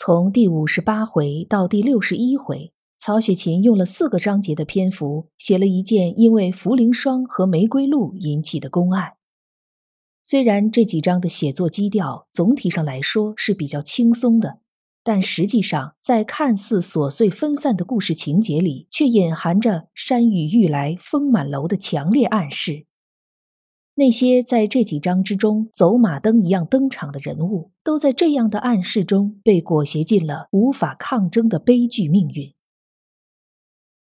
从第五十八回到第六十一回，曹雪芹用了四个章节的篇幅，写了一件因为茯苓霜和玫瑰露引起的公案。虽然这几章的写作基调总体上来说是比较轻松的，但实际上在看似琐碎分散的故事情节里，却隐含着山雨欲来风满楼的强烈暗示。那些在这几章之中走马灯一样登场的人物，都在这样的暗示中被裹挟进了无法抗争的悲剧命运。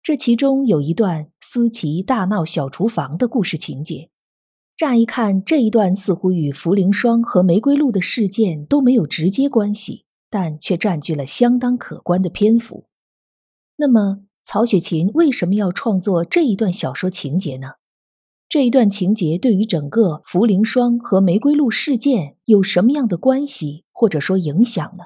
这其中有一段思琪大闹小厨房的故事情节，乍一看这一段似乎与茯苓霜和玫瑰露的事件都没有直接关系，但却占据了相当可观的篇幅。那么，曹雪芹为什么要创作这一段小说情节呢？这一段情节对于整个茯苓霜和玫瑰露事件有什么样的关系，或者说影响呢？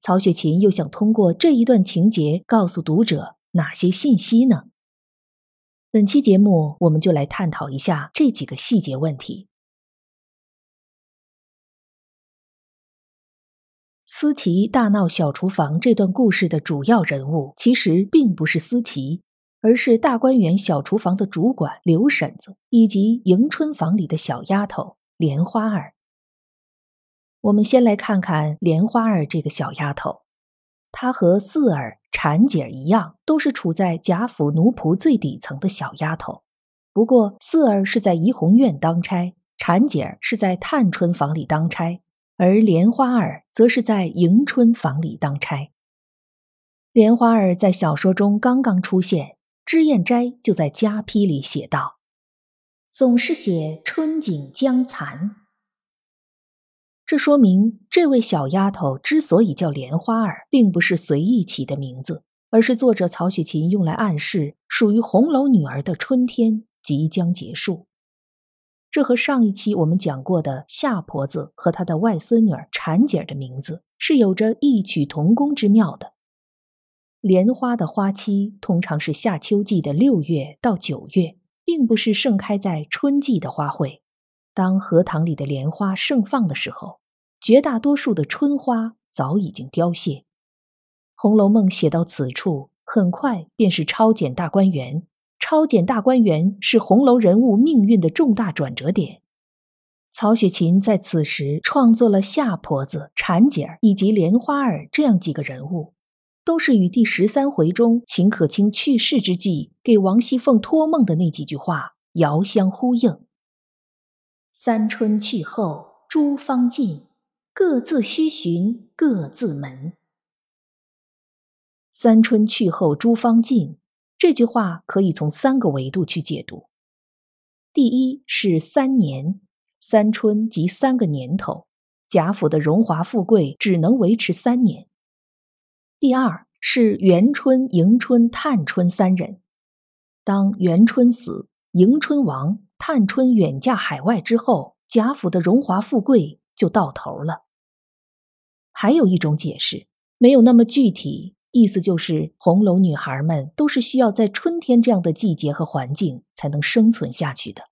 曹雪芹又想通过这一段情节告诉读者哪些信息呢？本期节目我们就来探讨一下这几个细节问题。思琪大闹小厨房这段故事的主要人物，其实并不是思琪。而是大观园小厨房的主管刘婶子，以及迎春房里的小丫头莲花儿。我们先来看看莲花儿这个小丫头，她和四儿、婵姐儿一样，都是处在贾府奴仆最底层的小丫头。不过，四儿是在怡红院当差，婵姐儿是在探春房里当差，而莲花儿则是在迎春房里当差。莲花儿在小说中刚刚出现。脂砚斋就在家批里写道：“总是写春景将残。”这说明这位小丫头之所以叫莲花儿，并不是随意起的名字，而是作者曹雪芹用来暗示属于红楼女儿的春天即将结束。这和上一期我们讲过的夏婆子和她的外孙女儿婵姐的名字是有着异曲同工之妙的。莲花的花期通常是夏秋季的六月到九月，并不是盛开在春季的花卉。当荷塘里的莲花盛放的时候，绝大多数的春花早已经凋谢。《红楼梦》写到此处，很快便是超检大观园。超检大观园是红楼人物命运的重大转折点。曹雪芹在此时创作了夏婆子、婵姐儿以及莲花儿这样几个人物。都是与第十三回中秦可卿去世之际给王熙凤托梦的那几句话遥相呼应。三春去后诸芳尽，各自须寻各自门。三春去后诸芳尽这句话可以从三个维度去解读。第一是三年，三春即三个年头，贾府的荣华富贵只能维持三年。第二是元春、迎春、探春三人。当元春死，迎春亡，探春远嫁海外之后，贾府的荣华富贵就到头了。还有一种解释，没有那么具体，意思就是红楼女孩们都是需要在春天这样的季节和环境才能生存下去的。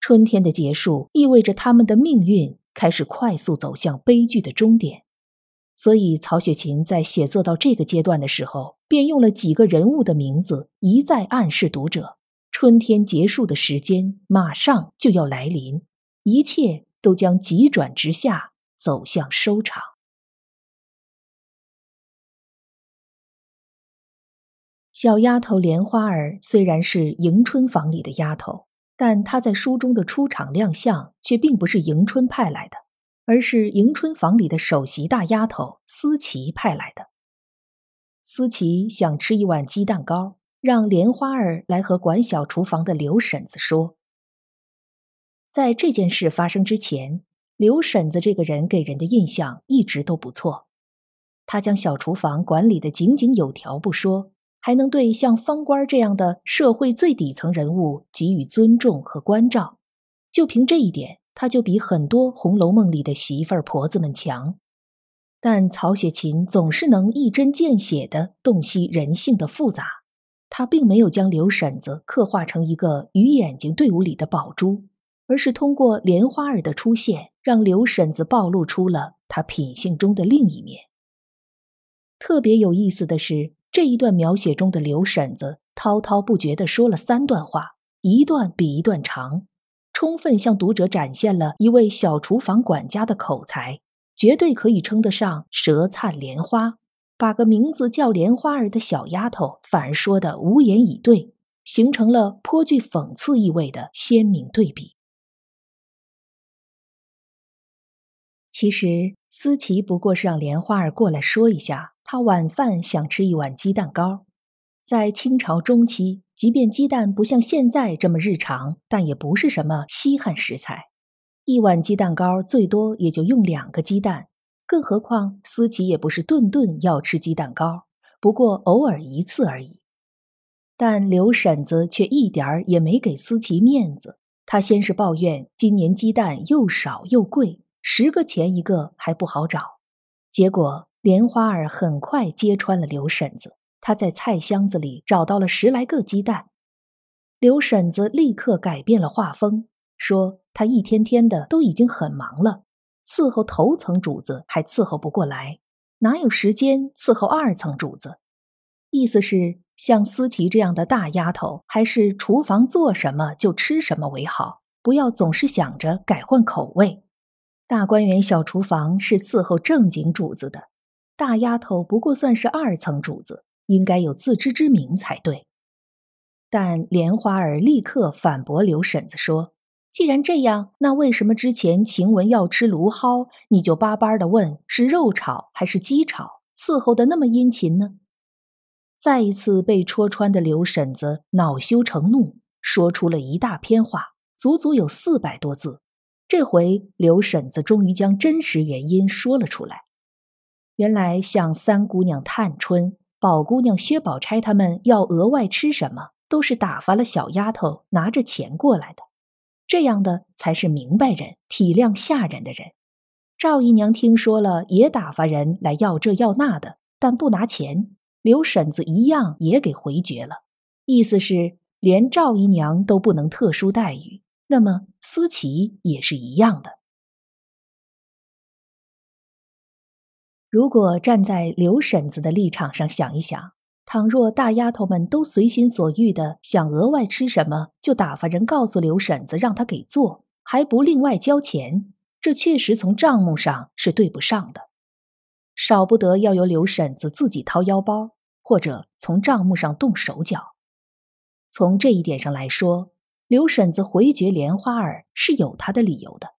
春天的结束意味着她们的命运开始快速走向悲剧的终点。所以，曹雪芹在写作到这个阶段的时候，便用了几个人物的名字，一再暗示读者：春天结束的时间马上就要来临，一切都将急转直下，走向收场。小丫头莲花儿虽然是迎春房里的丫头，但她在书中的出场亮相却并不是迎春派来的。而是迎春房里的首席大丫头思琪派来的。思琪想吃一碗鸡蛋糕，让莲花儿来和管小厨房的刘婶子说。在这件事发生之前，刘婶子这个人给人的印象一直都不错。她将小厨房管理的井井有条不说，还能对像方官这样的社会最底层人物给予尊重和关照。就凭这一点，她就比很多《红楼梦》里的媳妇儿婆子们强。但曹雪芹总是能一针见血地洞悉人性的复杂，他并没有将刘婶子刻画成一个鱼眼睛队伍里的宝珠，而是通过莲花儿的出现，让刘婶子暴露出了她品性中的另一面。特别有意思的是，这一段描写中的刘婶子滔滔不绝地说了三段话，一段比一段长，充分向读者展现了一位小厨房管家的口才。绝对可以称得上舌灿莲花，把个名字叫莲花儿的小丫头反而说的无言以对，形成了颇具讽刺意味的鲜明对比。其实思琪不过是让莲花儿过来说一下，她晚饭想吃一碗鸡蛋糕。在清朝中期，即便鸡蛋不像现在这么日常，但也不是什么稀罕食材。一碗鸡蛋糕最多也就用两个鸡蛋，更何况思琪也不是顿顿要吃鸡蛋糕，不过偶尔一次而已。但刘婶子却一点儿也没给思琪面子，她先是抱怨今年鸡蛋又少又贵，十个钱一个还不好找。结果莲花儿很快揭穿了刘婶子，他在菜箱子里找到了十来个鸡蛋。刘婶子立刻改变了画风，说。他一天天的都已经很忙了，伺候头层主子还伺候不过来，哪有时间伺候二层主子？意思是像思琪这样的大丫头，还是厨房做什么就吃什么为好，不要总是想着改换口味。大观园小厨房是伺候正经主子的，大丫头不过算是二层主子，应该有自知之明才对。但莲花儿立刻反驳刘婶子说。既然这样，那为什么之前晴雯要吃芦蒿，你就巴巴的问是肉炒还是鸡炒，伺候的那么殷勤呢？再一次被戳穿的刘婶子恼羞成怒，说出了一大篇话，足足有四百多字。这回刘婶子终于将真实原因说了出来。原来像三姑娘探春、宝姑娘薛宝钗他们要额外吃什么，都是打发了小丫头拿着钱过来的。这样的才是明白人、体谅下人的人。赵姨娘听说了，也打发人来要这要那的，但不拿钱。刘婶子一样也给回绝了，意思是连赵姨娘都不能特殊待遇，那么思琪也是一样的。如果站在刘婶子的立场上想一想。倘若大丫头们都随心所欲的想额外吃什么，就打发人告诉刘婶子让她给做，还不另外交钱，这确实从账目上是对不上的。少不得要由刘婶子自己掏腰包，或者从账目上动手脚。从这一点上来说，刘婶子回绝莲花儿是有她的理由的。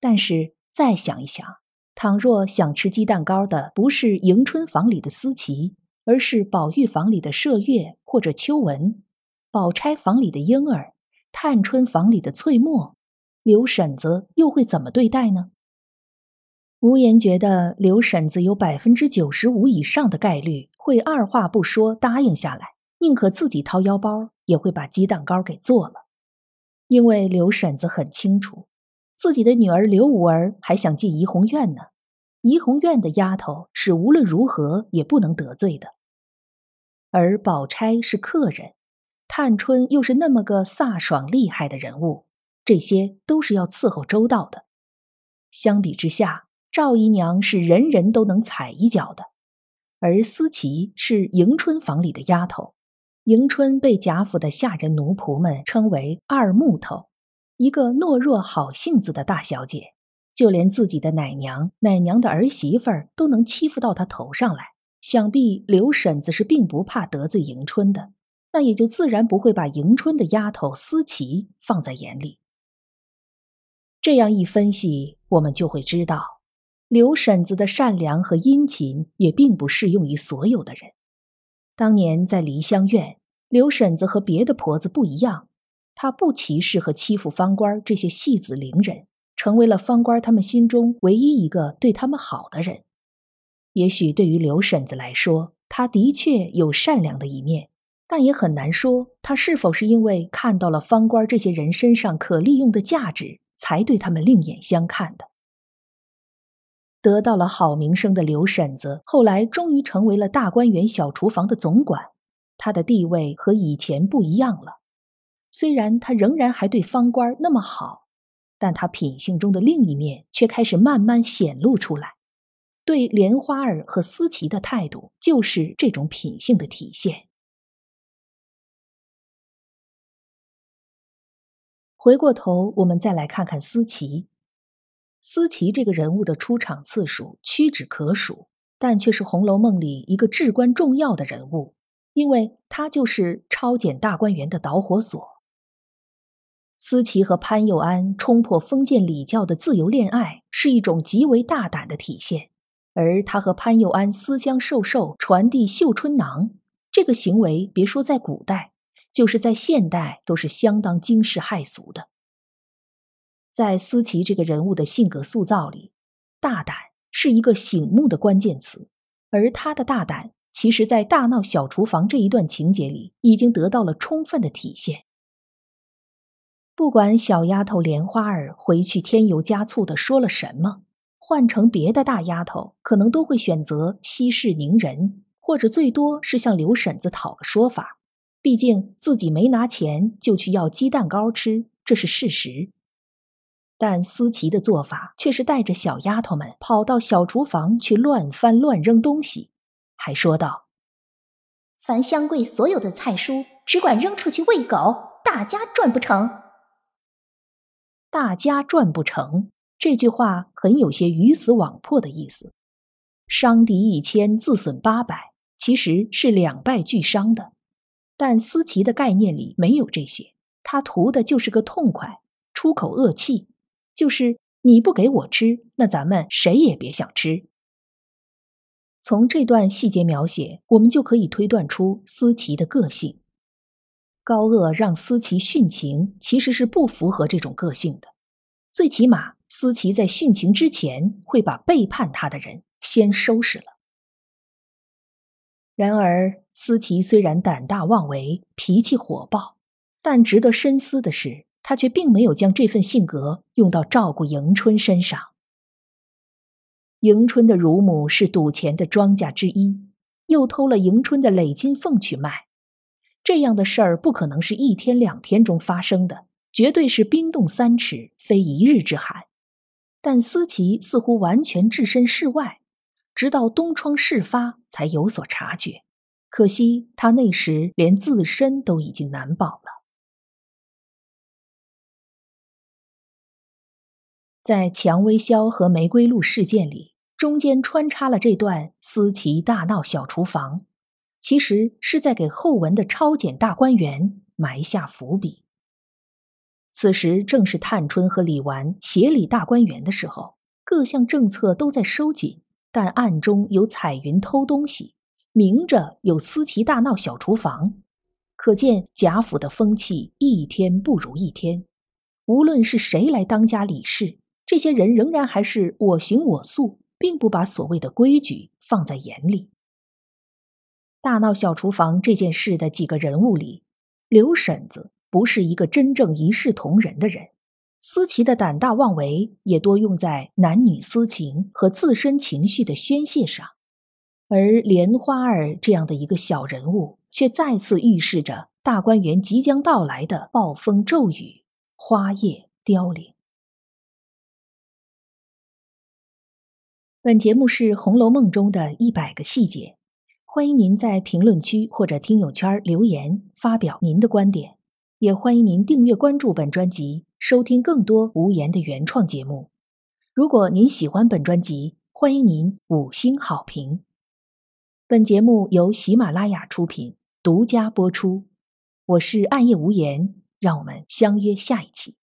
但是再想一想，倘若想吃鸡蛋糕的不是迎春房里的思琪，而是宝玉房里的麝月或者秋纹，宝钗房里的莺儿，探春房里的翠墨，刘婶子又会怎么对待呢？无言觉得刘婶子有百分之九十五以上的概率会二话不说答应下来，宁可自己掏腰包，也会把鸡蛋糕给做了。因为刘婶子很清楚，自己的女儿刘五儿还想进怡红院呢。怡红院的丫头是无论如何也不能得罪的，而宝钗是客人，探春又是那么个飒爽厉害的人物，这些都是要伺候周到的。相比之下，赵姨娘是人人都能踩一脚的，而思琪是迎春房里的丫头，迎春被贾府的下人奴仆们称为二木头，一个懦弱好性子的大小姐。就连自己的奶娘、奶娘的儿媳妇儿都能欺负到她头上来，想必刘婶子是并不怕得罪迎春的，那也就自然不会把迎春的丫头思琪放在眼里。这样一分析，我们就会知道，刘婶子的善良和殷勤也并不适用于所有的人。当年在梨香院，刘婶子和别的婆子不一样，他不歧视和欺负方官这些戏子伶人。成为了方官他们心中唯一一个对他们好的人。也许对于刘婶子来说，他的确有善良的一面，但也很难说他是否是因为看到了方官这些人身上可利用的价值，才对他们另眼相看的。得到了好名声的刘婶子，后来终于成为了大观园小厨房的总管，她的地位和以前不一样了。虽然他仍然还对方官那么好，但他品性中的另一面却开始慢慢显露出来。对莲花儿和思琪的态度，就是这种品性的体现。回过头，我们再来看看思琪。思琪这个人物的出场次数屈指可数，但却是《红楼梦》里一个至关重要的人物，因为他就是抄检大观园的导火索。思琪和潘佑安冲破封建礼教的自由恋爱，是一种极为大胆的体现；而他和潘佑安私相授受，传递绣春囊，这个行为，别说在古代，就是在现代，都是相当惊世骇俗的。在思琪这个人物的性格塑造里，大胆是一个醒目的关键词，而他的大胆，其实，在大闹小厨房这一段情节里，已经得到了充分的体现。不管小丫头莲花儿回去添油加醋的说了什么，换成别的大丫头，可能都会选择息事宁人，或者最多是向刘婶子讨个说法。毕竟自己没拿钱就去要鸡蛋糕吃，这是事实。但思琪的做法却是带着小丫头们跑到小厨房去乱翻乱扔东西，还说道：“樊香桂所有的菜蔬只管扔出去喂狗，大家赚不成。”大家赚不成这句话很有些鱼死网破的意思。伤敌一千，自损八百，其实是两败俱伤的。但思琪的概念里没有这些，他图的就是个痛快，出口恶气。就是你不给我吃，那咱们谁也别想吃。从这段细节描写，我们就可以推断出思琪的个性。高鹗让思琪殉情，其实是不符合这种个性的。最起码，思琪在殉情之前会把背叛他的人先收拾了。然而，思琪虽然胆大妄为、脾气火爆，但值得深思的是。他却并没有将这份性格用到照顾迎春身上。迎春的乳母是赌钱的庄家之一，又偷了迎春的累金凤去卖，这样的事儿不可能是一天两天中发生的，绝对是冰冻三尺，非一日之寒。但思琪似乎完全置身事外，直到东窗事发才有所察觉。可惜他那时连自身都已经难保了。在蔷薇销和玫瑰露事件里，中间穿插了这段思琪大闹小厨房，其实是在给后文的抄检大观园埋下伏笔。此时正是探春和李纨协理大观园的时候，各项政策都在收紧，但暗中有彩云偷东西，明着有思琪大闹小厨房，可见贾府的风气一天不如一天。无论是谁来当家理事。这些人仍然还是我行我素，并不把所谓的规矩放在眼里。大闹小厨房这件事的几个人物里，刘婶子不是一个真正一视同仁的人，思琪的胆大妄为也多用在男女私情和自身情绪的宣泄上，而莲花儿这样的一个小人物，却再次预示着大观园即将到来的暴风骤雨、花叶凋零。本节目是《红楼梦》中的一百个细节，欢迎您在评论区或者听友圈留言发表您的观点，也欢迎您订阅关注本专辑，收听更多无言的原创节目。如果您喜欢本专辑，欢迎您五星好评。本节目由喜马拉雅出品，独家播出。我是暗夜无言，让我们相约下一期。